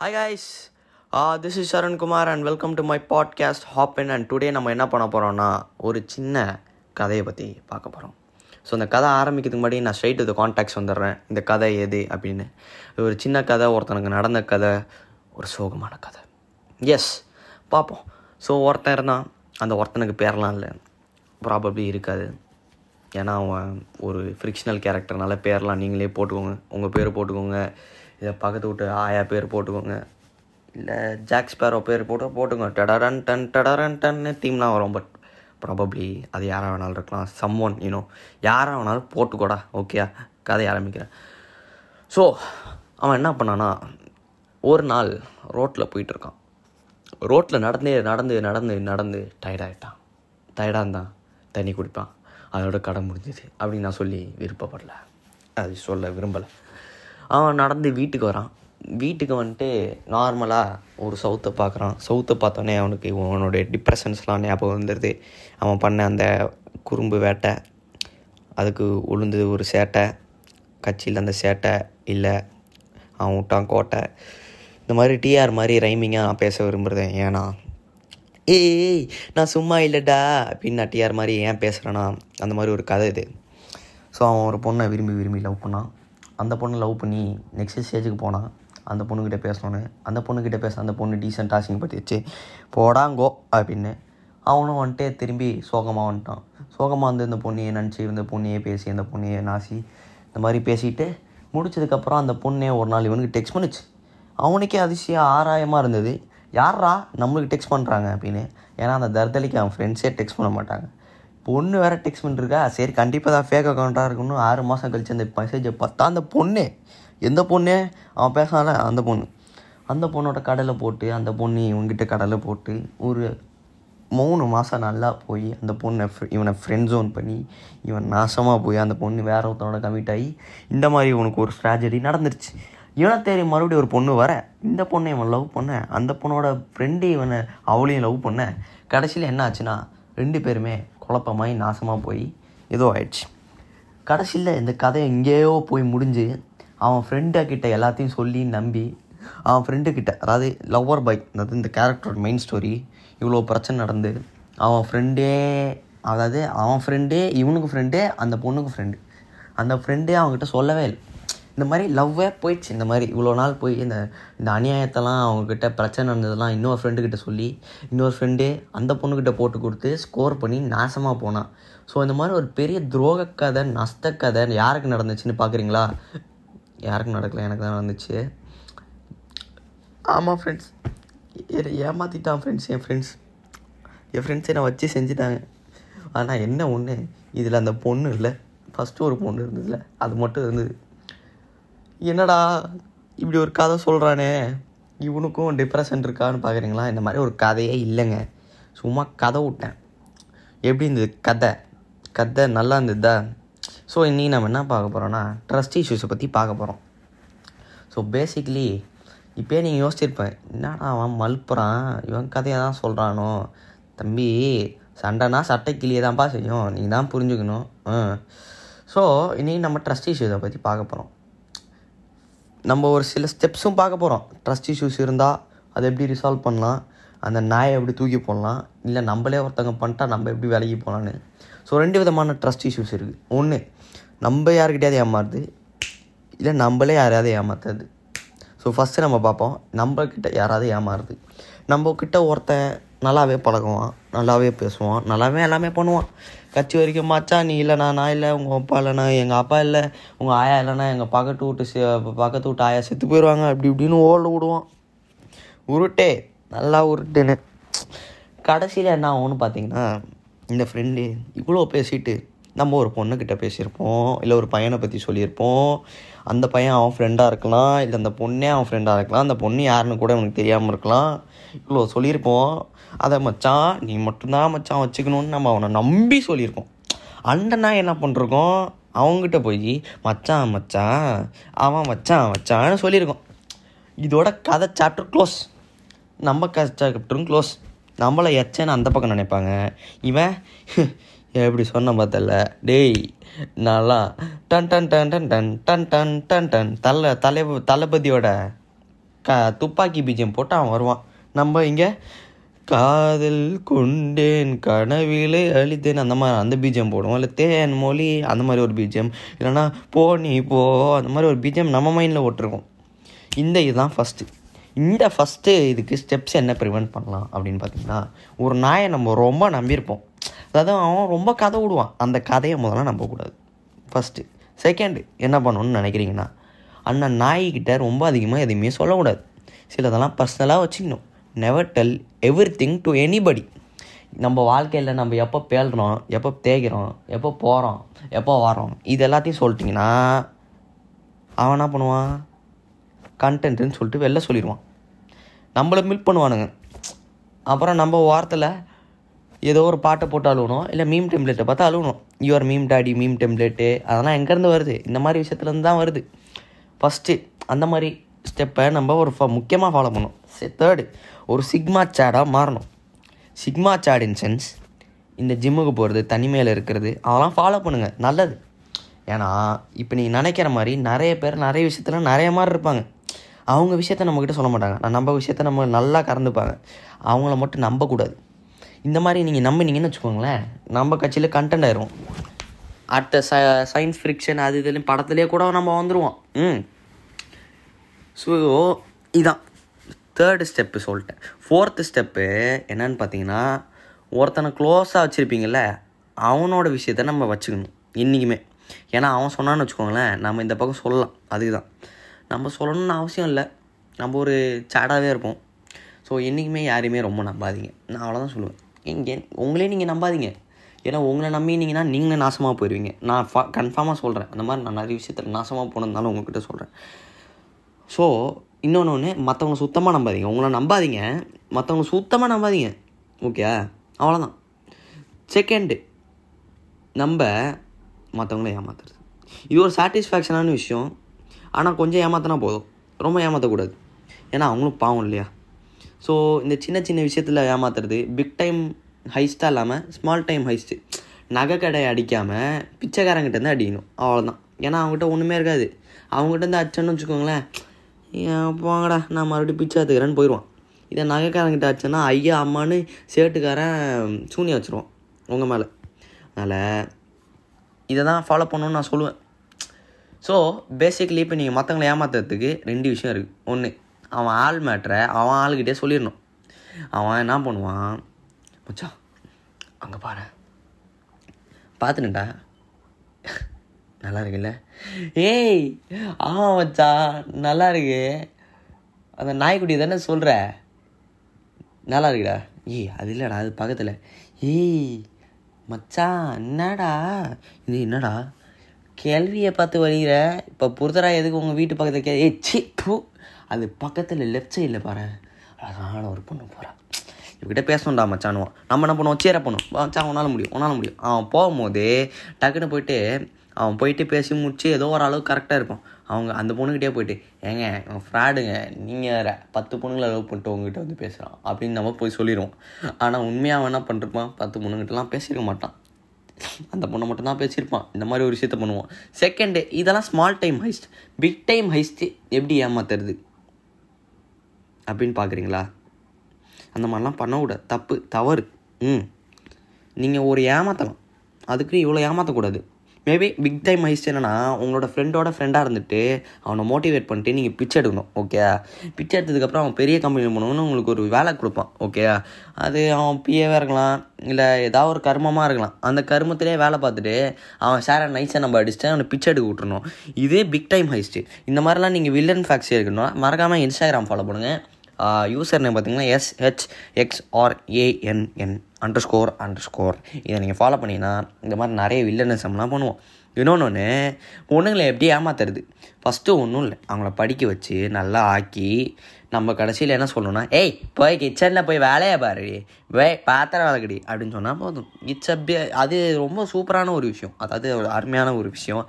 Hi guys this is Charan Kumar and welcome to my podcast hop in and today நம்ம என்ன பண்ண போகிறோம்னா ஒரு சின்ன கதையை பற்றி பார்க்க போகிறோம் ஸோ இந்த கதை ஆரம்பிக்கிறதுக்கு முன்னாடி நான் ஸ்ட்ரைட் இது கான்டாக்ட்ஸ் வந்துடுறேன். இந்த கதை எது அப்படின்னு. ஒரு சின்ன கதை ஒருத்தனுக்கு நடந்த கதை ஒரு சோகமான கதை. எஸ் பார்ப்போம். ஸோ ஒருத்தன் இருந்தான். அந்த ஒருத்தனுக்கு பேர்லாம் இல்லை. ப்ராபப்ளி இருக்காது. ஏன்னா அவன் ஒரு ஃப்ரிக்ஷனல் கேரக்டர்னால பேர்லாம் நீங்களே போட்டுக்கோங்க. உங்கள் பேர் போட்டுக்கோங்க. இதை பக்கத்து விட்டு ஆயா பேர் போட்டுக்கோங்க. இல்லை ஜாக்ஸ் பேரோ பேர் போட்டு போட்டுக்கோங்க. டடரன் டன் டடரன் டன்னு தீம்லாம் வரும். பட் ப்ராபப்ளி அது யாராக வேணாலும் இருக்கலாம். சம் ஒன் யூனோ யாராக வேணாலும் போட்டுக்கோடா. ஓகே கதை ஆரம்பிக்கிறேன். ஸோ அவன் என்ன பண்ணானா ஒரு நாள் ரோட்டில் போயிட்டுருக்கான் ரோட்டில் நடந்தே நடந்து நடந்து நடந்து டயர்டாயிட்டான் டயர்டாக இருந்தான். தண்ணி குடிப்பான். அதோட கடை முடிஞ்சுது. அப்படின்னு நான் சொல்லி விருப்பப்படல. அது சொல்ல விரும்பலை. அவன் நடந்து வீட்டுக்கு வரான். வீட்டுக்கு வந்துட்டு நார்மலாக ஒரு சவுத்தை பார்க்குறான். சவுத்தை பார்த்தோன்னே அவனுக்கு அவனுடைய டிப்ரெஷன்ஸ்லாம் ஞாபகம் வந்துடுது அவன் பண்ண அந்த குறும்பு வேட்டை அதுக்கு உளுந்து ஒரு சேட்டை கட்சியில் அந்த சேட்டை இல்லை அவன் விட்டான் கோட்டை. இந்த மாதிரி டிஆர் மாதிரி ரைமிங்காக நான் பேச விரும்புகிறேன் ஏன்னா ஏய் ஏய், நான் சும்மா இல்லைடா அப்படின்னு நான் டிஆர் மாதிரி ஏன் பேசுகிறேன்னா அந்த மாதிரி ஒரு கதை இது. ஸோ அவன் ஒரு பொண்ணை விரும்பி விரும்பி லவ் பண்ணான். அந்த பொண்ணை லவ் பண்ணி நெக்ஸ்ட் ஸ்டேஜுக்கு போனான் அந்த பொண்ணுக்கிட்ட பேசணுன்னு அந்த பொண்ணுக்கிட்ட பேச அந்த பொண்ணு டீசெண்டாக டாசிங் போடாங்கோ அப்படின்னு அவனும் வந்துட்டு திரும்பி சோகமாக வந்துட்டான். சோகமாக வந்து இந்த பொண்ணையை நினச்சி இந்த பொண்ணையே பேசி அந்த பொண்ணையை நாசி இந்த மாதிரி பேசிட்டு முடிச்சதுக்கப்புறம் அந்த பொண்ணே ஒரு நாள் இவனுக்கு டெக்ஸ்ட் பண்ணுச்சு. அவனுக்கே அதிசயம் ஆராயமாக இருந்தது. யாரா நம்மளுக்கு டெக்ஸ்ட் பண்ணுறாங்க அப்படின்னு. ஏன்னா அந்த தர்தலிக்கு அவன் ஃப்ரெண்ட்ஸே டெக்ஸ்ட் பண்ண மாட்டாங்க. பொண்ணு வேற டெக்ஸ்ட் பண்ணிருக்கா. சரி கண்டிப்பாக தான் ஃபேக் அக்கௌண்ட்டாக இருக்கணும்னு ஆறு மாதம் கழிச்சு அந்த மெசேஜை பார்த்தா அந்த பொண்ணு. எந்த பொண்ணு? அவன் பேசினால அந்த பொண்ணு. அந்த பொண்ணோட கடலை போட்டு அந்த பொண்ணு இவன்கிட்ட கடலை போட்டு ஒரு மூணு மாதம் நல்லா போய் அந்த பொண்ணை இவனை ஃப்ரெண்ட் ஜோன் பண்ணி இவன் நாசமாக போய் அந்த பொண்ணு வேற ஒருத்தனோட கமிட் ஆகி இந்த மாதிரி இவனுக்கு ஒரு ஸ்ட்ராஜடி நடந்துருச்சு. இவனை தேடி மறுபடியும் ஒரு பொண்ணு வர. இந்த பொண்ணை இவன் லவ் பண்ண அந்த பொண்ணோட ஃப்ரெண்டு இவனை அவளையும் லவ் பண்ண கடைசியில் என்ன ஆச்சுன்னா ரெண்டு பேருமே குழப்பமாயி நாசமாக போய் ஏதோ ஆயிடுச்சு. கடைசியில் இந்த கதை எங்கேயோ போய் முடிஞ்சு அவன் ஃப்ரெண்டுக்கிட்ட எல்லாத்தையும் சொல்லி நம்பி அவன் ஃப்ரெண்டுக்கிட்ட அதாவது லவ்வர் பாய் அதாவது இந்த கேரக்டரோட மெயின் ஸ்டோரி இவ்வளோ பிரச்சனை நடந்து அவன் ஃப்ரெண்டே அதாவது அவன் ஃப்ரெண்டே இவனுக்கு ஃப்ரெண்டே அந்த பொண்ணுக்கு ஃப்ரெண்டு அந்த ஃப்ரெண்டே அவங்ககிட்ட சொல்லவே இல்லை. இந்த மாதிரி லவ்வே போயிடுச்சு. இந்த மாதிரி இவ்வளோ நாள் போய் இந்த இந்த அநியாயத்தெல்லாம் அவங்கக்கிட்ட பிரச்சனை நடந்ததெல்லாம் இன்னொரு ஃப்ரெண்டுக்கிட்ட சொல்லி இன்னொரு ஃப்ரெண்டு அந்த பொண்ணுக்கிட்ட போட்டு கொடுத்து ஸ்கோர் பண்ணி நாசமாக போனான் ஸோ இந்த மாதிரி ஒரு பெரிய துரோக கதை நஷ்ட கதை யாருக்கு நடந்துச்சுன்னு பார்க்குறீங்களா யாருக்கு நடக்கல எனக்கு தான் நடந்துச்சு. ஆமாம் ஃப்ரெண்ட்ஸ் ஏமாற்றிட்டான் ஃப்ரெண்ட்ஸ் என் ஃப்ரெண்ட்ஸ் என் ஃப்ரெண்ட்ஸை நான் வச்சு செஞ்சுட்டாங்க. ஆனால் என்ன ஒன்று இதில் அந்த பொண்ணு இல்லை. ஃபஸ்ட்டு ஒரு பொண்ணு இருந்ததுல. அது மட்டும் இருந்தது. என்னடா இப்படி ஒரு கதை சொல்கிறானே இவனுக்கும் டிப்ரெஷன் இருக்கான்னு பார்க்குறீங்களா இந்த மாதிரி ஒரு கதையே இல்லைங்க. சும்மா கதை விட்டேன். எப்படி இருந்தது? கதை. கதை நல்லா இருந்ததா? ஸோ இன்றைக்கி நம்ம என்ன பார்க்க போகிறோன்னா ட்ரஸ்ட் இஷ்யூஸை பற்றி பார்க்க போகிறோம் ஸோ பேசிக்லி இப்போயே நீங்கள் யோசிச்சிருப்பேன் என்னடா அவன் மல்புறான்? இவன் கதையை தான் சொல்கிறானோ தம்பி சண்டைனா சட்டை கிளியே தான்ப்பா செய்யும். நீங்கள் தான் புரிஞ்சுக்கணும் ஸோ இன்றைக்கி நம்ம ட்ரஸ்ட் இஷ்யூஸை பற்றி பார்க்க போகிறோம் நம்ம ஒரு சில ஸ்டெப்ஸும் பார்க்க போகிறோம் ட்ரஸ்ட் இஷ்யூஸ் இருந்தால் அதை எப்படி ரிசால்வ் பண்ணலாம்? அந்த நாயை எப்படி தூக்கி போடலாம்? இல்லை நம்மளே ஒருத்தங்க பண்ணிட்டா நம்ம எப்படி விலகி போகலான்னு ஸோ ரெண்டு விதமான ட்ரஸ்ட் இஷ்யூஸ் இருக்குது ஒன்று நம்ம யாருக்கிட்டையாவது ஏமாறுது? இல்லை நம்மளே யாரையாவது ஏமாத்துறது. ஸோ ஃபஸ்ட்டு நம்ம பார்ப்போம். நம்மக்கிட்ட யாராவது ஏமாறுது. நம்ம ஒருத்தன் நல்லாவே பழகுவான் நல்லாவே பேசுவான் நல்லாவே எல்லாமே பண்ணுவான். கட்சி வரைக்கும் மச்சான் நீ இல்லைண்ணா நான் இல்லை உங்கள் அப்பா இல்லைண்ணா எங்கள் அப்பா இல்லை உங்கள் ஆயா இல்லைண்ணா எங்கள் பக்கத்து வீட்டு செ- பக்கத்து வீட்டு ஆயா செத்து போயிடுவாங்க அப்படி இப்படின்னு ஓட விடுவான் உருட்டே நல்லா உருட்டுன்னு. கடைசியில் என்ன ஆகும்னு பார்த்தீங்கன்னா இந்த ஃப்ரெண்டு இவ்வளோ பேசிட்டு நம்ம ஒரு பொண்ணுக்கிட்ட பேசியிருப்போம் இல்லை ஒரு பையனை பற்றி சொல்லியிருப்போம். அந்த பையன் அவன் ஃப்ரெண்டாக இருக்கலாம் இல்லை அந்த பொண்ணே அவன் ஃப்ரெண்டாக இருக்கலாம் அந்த பொண்ணு யாருன்னு கூட அவனுக்கு தெரியாமல் இருக்கலாம். இவ்வளோ சொல்லியிருப்போம். அதை மச்சான் நீ மட்டும்தான் மச்சான் வச்சுக்கணும்னு நம்ம அவனை நம்பி சொல்லியிருக்கோம். அண்டனா என்ன பண்ணிருக்கோம் அவங்ககிட்ட போய் மச்சான் மச்சான் அவன் மச்சான் மச்சான்னு சொல்லியிருக்கோம். இதோட கதை சாப்டர் க்ளோஸ் நம்ம கதை சாப்டரும் க்ளோஸ் நம்மளை எச்சேன்னு அந்த பக்கம் நினைப்பாங்க. இவன் எப்படி சொன்ன பார்த்தல டேய் நான்லாம் டன் டன் டன் டன் டன் டன் டன் டன் டன் தலை தலை தளபதியோட க துப்பாக்கி பீஜம் போட்டு அவன் வருவான். நம்ம இங்கே காதல் கொண்டேன் கனவிலே அழித்தேன் அந்த மாதிரி அந்த பீஜம் போடுவோம். இல்லை தேன் மொழி அந்த மாதிரி ஒரு பீஜம். இல்லைன்னா போ நீ போ அந்த மாதிரி ஒரு பீஜம் நம்ம மைண்டில் ஓட்டிருக்கோம் இந்த இதுதான் ஃபஸ்ட்டு இந்த ஃபஸ்ட்டு இதுக்கு ஸ்டெப்ஸ் என்ன ப்ரிவெண்ட் பண்ணலாம் அப்படின்னு பார்த்தீங்கன்னா ஒரு நாயை நம்ம ரொம்ப நம்பியிருப்போம். அதாவது அவன் ரொம்ப கதை விடுவான். அந்த கதையை முதல்ல நம்பக்கூடாது. ஃபஸ்ட்டு செகண்டு என்ன பண்ணணும்னு நினைக்கிறீங்கன்னா அண்ணன் நாய்கிட்ட ரொம்ப அதிகமாக எதுவுமே சொல்லக்கூடாது. சிலதெல்லாம் பர்சனலாக வச்சுக்கணும். Never tell everything to anybody நம்ம வாழ்க்கையில் நம்ம எப்போ பேழ்கிறோம் எப்போ தேய்கிறோம் எப்போ போகிறோம் எப்போ வரோம் இது எல்லாத்தையும் சொல்லிட்டிங்கன்னா அவன் என்ன பண்ணுவான்? கண்டென்ட்டுன்னு சொல்லிட்டு வெளில சொல்லிடுவான். நம்மளை மில்க் பண்ணுவானுங்க. அப்புறம் நம்ம வாரத்தில் ஏதோ ஒரு பாட்டை போட்டு அழுகணும் இல்லை மீம் டெம்ப்ளேட்டை பார்த்தா அழுகணும். Your meme daddy meme template அதெல்லாம் எங்கேருந்து வருது? இந்த மாதிரி விஷயத்துலேருந்து தான் வருது. ஃபஸ்ட்டு அந்த மாதிரி ஸ்டெப்பை நம்ம ஒரு ஃப முக்கியமாக ஃபாலோ பண்ணணும். தேர்டு ஒரு சிக்மா சேடாக மாறணும். சிக்மா சேட் இன் சென்ஸ் இந்த ஜிம்முக்கு போகிறது தனிமையில் இருக்கிறது அதெல்லாம் ஃபாலோ பண்ணுங்கள் நல்லது. ஏன்னா இப்போ நீங்கள் நினைக்கிற மாதிரி நிறைய பேர் நிறைய விஷயத்தில் நிறைய மாதிரி இருப்பாங்க. அவங்க விஷயத்த நம்மக்கிட்ட சொல்ல மாட்டாங்க. நான் நம்ம விஷயத்த நம்ம நல்லா கறந்துப்பாங்க. அவங்கள மட்டும் நம்பக்கூடாது. இந்த மாதிரி நீங்கள் நம்பினீங்கன்னு வச்சுக்கோங்களேன் நம்ம கட்சியில் கண்டென்ட் ஆயிரும். அடுத்த ச சயின்ஸ் ஃபிரிக்ஷன் அது இதுலேயும் படத்துலேயே கூட நம்ம வந்துடுவோம் ம். ஸோ இதான். தேர்டு ஸ்டெப்பு சொல்லிட்டேன். ஃபோர்த்து ஸ்டெப்பு என்னன்னு பார்த்தீங்கன்னா ஒருத்தனை க்ளோஸாக வச்சுருப்பீங்கள்ல அவனோட விஷயத்த நம்ம வச்சுக்கணும் இன்றைக்குமே ஏன்னா அவன் சொன்னான்னு வச்சுக்கோங்களேன் நம்ம இந்த பக்கம் சொல்லலாம். அதுக்கு தான் நம்ம சொல்லணும்னு அவசியம் இல்லை. நம்ம ஒரு சேடாகவே இருப்போம். ஸோ என்றைக்குமே யாரையுமே ரொம்ப நம்பாதீங்க. நான் அவ்வளோதான் சொல்லுவேன். இங்கே உங்களே நீங்கள் நம்பாதீங்க. ஏன்னா உங்களை நம்பினீங்கன்னா நீங்களே நாசமாக போயிடுவீங்க நான் ஃபா கன்ஃபார்மாக சொல்கிறேன் அந்த மாதிரி நான் நிறைய விஷயத்தில் நாசமாக போனதுனால உங்ககிட்ட சொல்கிறேன் ஸோ இன்னொன்று ஒன்று மற்றவங்க சுத்தமாக நம்பாதீங்க. உங்களை நம்பாதீங்க. மற்றவங்க சுத்தமாக நம்பாதீங்க. ஓகே அவ்வளோதான் செகண்டு நம்ம மற்றவங்கள ஏமாத்துறது. இது ஒரு சாட்டிஸ்ஃபேக்ஷனான விஷயம். ஆனால் கொஞ்சம் ஏமாத்தினா போதும். ரொம்ப ஏமாற்றக்கூடாது ஏன்னா அவங்களும் பாவம் இல்லையா? ஸோ இந்த சின்ன சின்ன விஷயத்தில் ஏமாத்துறது பிக் டைம் ஹைஸ்ட்டாக இல்லாமல் ஸ்மால் டைம் ஹைஸ்ட்டு நகை கடை அடிக்காமல் பிச்சைக்காரங்கிட்ட இருந்து அடிக்கணும். அவ்வளோதான் ஏன்னா அவங்ககிட்ட ஒன்றுமே இருக்காது. அவங்ககிட்ட இருந்து அடிச்சோன்னு வச்சுக்கோங்களேன் போங்கடா நான் மறுபடியும் பிச்சை எடுத்துக்கிறேன்னு போயிடுவான். இதை நகைக்காரங்கிட்ட அடிச்சேன்னா ஐயா அம்மான்னு சேட்டுக்காரன் சூனியம் வச்சுருவான் உங்கள் மேலே. அதனால் இதை தான் ஃபாலோ பண்ணணும்னு நான் சொல்லுவேன். ஸோ பேசிக்லி இப்போ நீங்கள் மற்றவங்களை ஏமாத்துறதுக்கு ரெண்டு விஷயம் இருக்குது ஒன்று அவன் ஆள் மேட்ரை அவன் ஆளுக்கிட்டே சொல்லிடணும். அவன் என்ன பண்ணுவான்? மச்சா அங்கே பாரு. பார்த்துனுட்டா நல்லா இருக்குல்ல? ஏய் ஆமாம் மச்சா நல்லா இருக்கு. அந்த நாய்க்குட்டி தானே சொல்கிற நல்லா இருக்குடா. ஏய் அது இல்லைடா அது பக்கத்தில். ஏய் மச்சா என்னடா? இது என்னடா? கேள்வியை பார்த்து வருகிற இப்போ புரிதரா எதுக்கு உங்கள் வீட்டு பக்கத்தில் கே ஏ சி பூ. அது பக்கத்தில் லெஃப்ட் சைடில் பாரு. அழகான ஒரு பொண்ணு போகிறா இவகிட்ட பேசணும்டா மச்சானுவான் நம்ம என்ன பண்ணுவோம்? சேர பண்ணுவோம். மச்சான் உன்னால் முடியும் உன்னால் முடியும். அவன் போகும்போது டக்குன்னு போயிட்டு அவன் போயிட்டு பேசி முடிச்சு ஏதோ ஒரு அளவு கரெக்டாக இருக்கும் அவங்க அந்த பொண்ணுக்கிட்டே போயிட்டு ஏங்க அவன் ஃப்ராடுங்க நீங்கள் வேறு பத்து பொண்ணுங்களை லவ் பண்ணிட்டு உங்ககிட்ட வந்து பேசுகிறான் அப்படின்னு நம்ம போய் சொல்லிடுவோம் ஆனால் உண்மையாக அவன் என்ன பண்ணிருப்பான் பத்து பொண்ணுங்கிட்டலாம் பேசியிருக்க மாட்டான். அந்த பொண்ணை மட்டும்தான் பேசியிருப்பான். இந்த மாதிரி ஒரு விஷயத்த பண்ணுவான். செகண்டு இதெல்லாம் small time heist big time heist எப்படி ஏமாத்துறது? அப்படின்னு பார்க்குறீங்களா? அந்த மாதிரிலாம் பண்ணக்கூடாது. தப்பு தவறு. ம். நீங்கள் ஒரு ஏமாற்றலாம் அதுக்கு இவ்வளோ ஏமாற்றக்கூடாது மேபி பிக் டைம் ஹைஸ்ட் என்னன்னா உங்களோட ஃப்ரெண்டோட ஃப்ரெண்டாக இருந்துட்டு அவனை மோட்டிவேட் பண்ணிட்டு நீங்கள் பிச்சை எடுக்கணும் ஓகே பிச்சை எடுத்ததுக்கப்புறம் அவன் பெரிய கம்பெனியில் போனோன்னு உங்களுக்கு ஒரு வேலை கொடுப்பான் ஓகே அது அவன் பிஏவாக இருக்கலாம் இல்லை ஏதாவது ஒரு கர்மமாக இருக்கலாம். அந்த கர்மத்திலே வேலை பார்த்துட்டு அவன் சேரை நைஸை நம்ம அடிச்சுட்டு அவனை பிச்சை எடுக்க விட்டுருணும் இதே பிக் டைம் ஹைஸ்ட்டு இந்த மாதிரிலாம் நீங்கள் வில்லன் ஃபேக்ஸ் இருக்கணும் மறக்காமல் இன்ஸ்டாகிராம் ஃபாலோ பண்ணுங்கள் யூசர் நேம் பார்த்தீங்கன்னா S H X R A N N underscore underscore இதை நீங்கள் ஃபாலோ பண்ணிங்கன்னா இந்த மாதிரி நிறைய வில்லனிசம்லாம் பண்ணுவோம். இன்னொன்று ஒன்று பொண்ணுங்களை எப்படி ஏமாத்துறது? ஃபஸ்ட்டு ஒன்றும் இல்லை. அவங்கள படிக்க வச்சு நல்லா ஆக்கி நம்ம கடைசியில் என்ன சொல்லணும்னா ஏய் போய் கிச்சனில் போய் வேலையை பாரு. வே பாத்திரம் வேலைக்கடி அப்படின்னு சொன்னால் போதும். இட்ஸ் அப்படி அது ரொம்ப சூப்பரான ஒரு விஷயம். அதாவது ஒரு அருமையான ஒரு விஷயம்.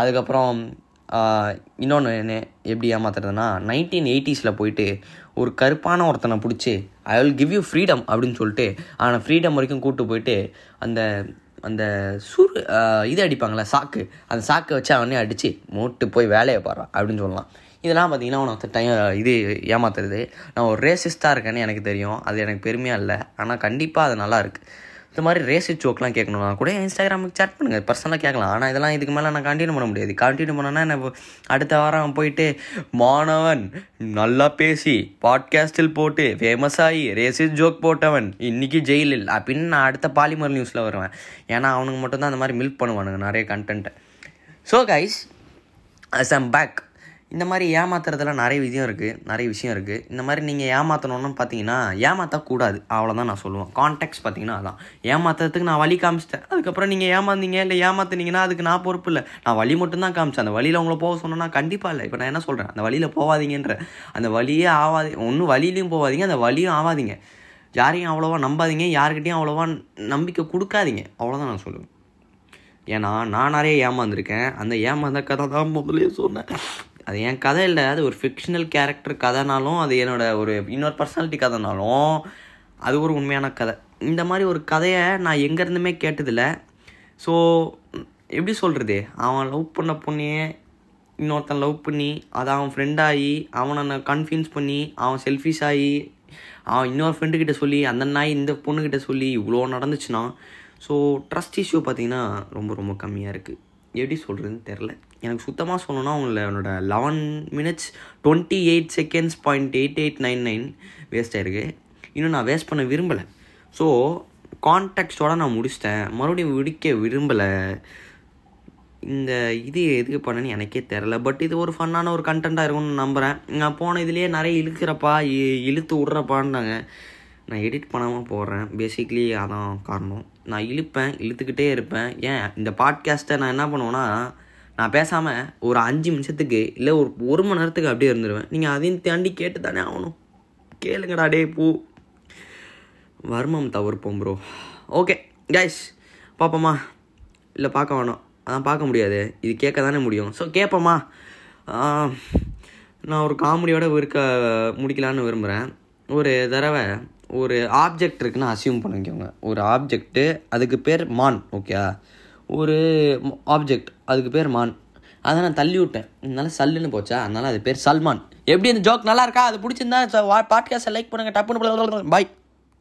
அதுக்கப்புறம் இன்னொன்று என்ன எப்படி ஏமாத்துறதுன்னா நைன்டீன் எயிட்டிஸில் போயிட்டு ஒரு கருப்பான ஒருத்தனை பிடிச்சி I will give you freedom அப்படின்னு சொல்லிட்டு அவனை ஃப்ரீடம் வரைக்கும் கூப்பிட்டு போயிட்டு அந்த அந்த சுரு இது அடிப்பாங்களே சாக்கு அந்த சாக்கை வச்சு அவனே அடித்து மூட்டு போய் வேலையை பாடுறான் அப்படின்னு சொல்லலாம். இதெல்லாம் பார்த்தீங்கன்னா உனக்கு டைம் இது ஏமாத்துறது. நான் ஒரு ரேசிஸ்டாக இருக்கேன்னு எனக்கு தெரியும். அது எனக்கு பெருமையாக இல்லை. ஆனால் கண்டிப்பாக அது நல்லா இருக்குது இந்த மாதிரி ரேசி ஜோக்லாம் கேட்கணும்னா கூட இன்ஸ்டாகிராமுக்கு சேட் பண்ணுங்கள் பர்சனலாக கேட்கலாம். ஆனால் இதெல்லாம் இதுக்கு மேலே நான் கண்டினியூ பண்ண முடியாது. கண்டினியூ பண்ணேன்னா நான் அடுத்த வாரம் போயிட்டு மாணவன் நல்லா பேசி பாட்காஸ்டில் போட்டு ஃபேமஸ் ஆகி ரேசி ஜோக் போட்டவன் இன்னைக்கு ஜெயிலில் அப்படின்னு நான் அடுத்த பாலிமர் நியூஸில் வருவேன். ஏன்னா அவனுக்கு மட்டும்தான் அந்த மாதிரி மில்க் பண்ணுவானுங்க நிறைய கண்டென்ட்டை so guys as some fake இந்த மாதிரி ஏமாத்துறதுல நிறைய விஷயம் இருக்குது நிறைய விஷயம் இருக்குது இந்த மாதிரி நீங்கள் ஏமாற்றணும்னு பார்த்தீங்கன்னா ஏமாற்றக்கூடாது அவ்வளோதான் நான் சொல்லுவேன். கான்டெக்ட் பார்த்தீங்கன்னா அதான். ஏமாத்துறதுக்கு நான் வழி காமிச்சிட்டேன். அதுக்கப்புறம் நீங்கள் ஏமாந்தீங்க இல்லை ஏமாத்துனீங்கன்னா அதுக்கு நான் பொறுப்பு இல்லை. நான் வழி மட்டும்தான் காமிச்சேன். அந்த வழியில் உங்களை போக சொன்னேன்னா கண்டிப்பாக இல்லை. இப்போ நான் என்ன சொல்கிறேன் அந்த வழியில் போகாதீங்கன்ற அந்த வழியே ஆகாது ஒன்றும் வழியிலையும் போகாதீங்க அந்த வழியும் ஆகாதீங்க யாரையும் அவ்வளோவா நம்பாதீங்க யாருக்கிட்டையும் அவ்வளோவா நம்பிக்கை கொடுக்காதீங்க. அவ்வளோதான் நான் சொல்லுவேன். ஏன்னா நான் நிறைய ஏமாந்துருக்கேன். அந்த ஏமாந்த கதை தான் முதலே சொன்னேன். அது என் கதை இல்லை. அது ஒரு ஃபிக்ஷனல் கேரக்டர் கதைனாலும் அது என்னோடய ஒரு இன்னொரு பர்சனாலிட்டி கதைனாலும் அது ஒரு உண்மையான கதை. இந்த மாதிரி ஒரு கதையை நான் எங்கேருந்துமே கேட்டதில்லை. ஸோ எப்படி சொல்கிறது அவன் லவ் பண்ண பொண்ணையே இன்னொருத்தன் லவ் பண்ணி அதை அவன் ஃப்ரெண்டாகி அவனை கன்ஃபியூன்ஸ் பண்ணி அவன் செல்ஃபிஷ் ஆகி அவன் இன்னொரு ஃப்ரெண்டுக்கிட்ட சொல்லி அந்த நாய் இந்த பொண்ணுக்கிட்ட சொல்லி இவ்வளோ நடந்துச்சுன்னா ஸோ ட்ரஸ்ட் இஷ்யூ பார்த்தீங்கன்னா ரொம்ப ரொம்ப கம்மியாக இருக்குது எப்படி சொல்கிறதுன்னு தெரில எனக்கு சுத்தமாக சொல்லணும்னா உங்களை என்னோடய eleven minutes twenty eight seconds point eight eight nine nine waste ஆயிருக்கு. இன்னும் நான் வேஸ்ட் பண்ண விரும்பலை. ஸோ கான்டெக்ட்டோட நான் முடிச்சிட்டேன். மறுபடியும் விடிக்க விரும்பலை. இந்த இது எதுக்கு பண்ணேன்னு எனக்கே தெரில பட் இது ஒரு ஃபன்னான ஒரு கண்டென்ட்டாக இருக்கும்னு நம்புகிறேன் நான் போன இதுலேயே நிறைய இழுக்கிறப்பா இ- இழுத்து விட்றப்பான்னாங்க. நான் எடிட் பண்ணாமல் போடுறேன் பேசிக்லி அதான் காரணம். நான் இழுப்பேன் இழுத்துக்கிட்டே இருப்பேன். ஏன்? இந்த பாட்காஸ்ட்டை நான் என்ன பண்ணுவேன்னா நான் பேசாமல் ஒரு அஞ்சு நிமிஷத்துக்கு இல்லை ஒரு ஒரு மணி நேரத்துக்கு அப்படியே இருந்துருவேன். நீங்கள் அதையும் தாண்டி கேட்டு தானே ஆகணும். கேளுங்கடா டே பூ. வர்மம் தவிர்ப்போம் ப்ரோ ஓகே கைஸ் பார்ப்போமா இல்லை பார்க்க வேணாம். அதான் பார்க்க முடியாது. இது கேட்க தானே முடியும் ஸோ கேட்போமா நான் ஒரு காமெடியோட இருக்க முடிக்கலான்னு விரும்புகிறேன் ஒரு தடவை ஒரு ஆப்ஜெக்ட் இருக்குன்னு அசியூம் பண்ணிக்கோங்க. ஒரு ஆப்ஜெக்ட்டு அதுக்கு பேர் மான் ஓகே ஒரு ஆப்ஜெக்ட் அதுக்கு பேர் மான் அதை நான் தள்ளி விட்டேன். அதனால சல்லுன்னு போச்சா? அதனால அது பேர் சல்மான். எப்படி இந்த ஜோக் நல்லா இருக்கா? அது பிடிச்சிருந்தா பாட்காஸ்ட்டை லைக் பண்ணுங்கள் டப்புன்னு பாய்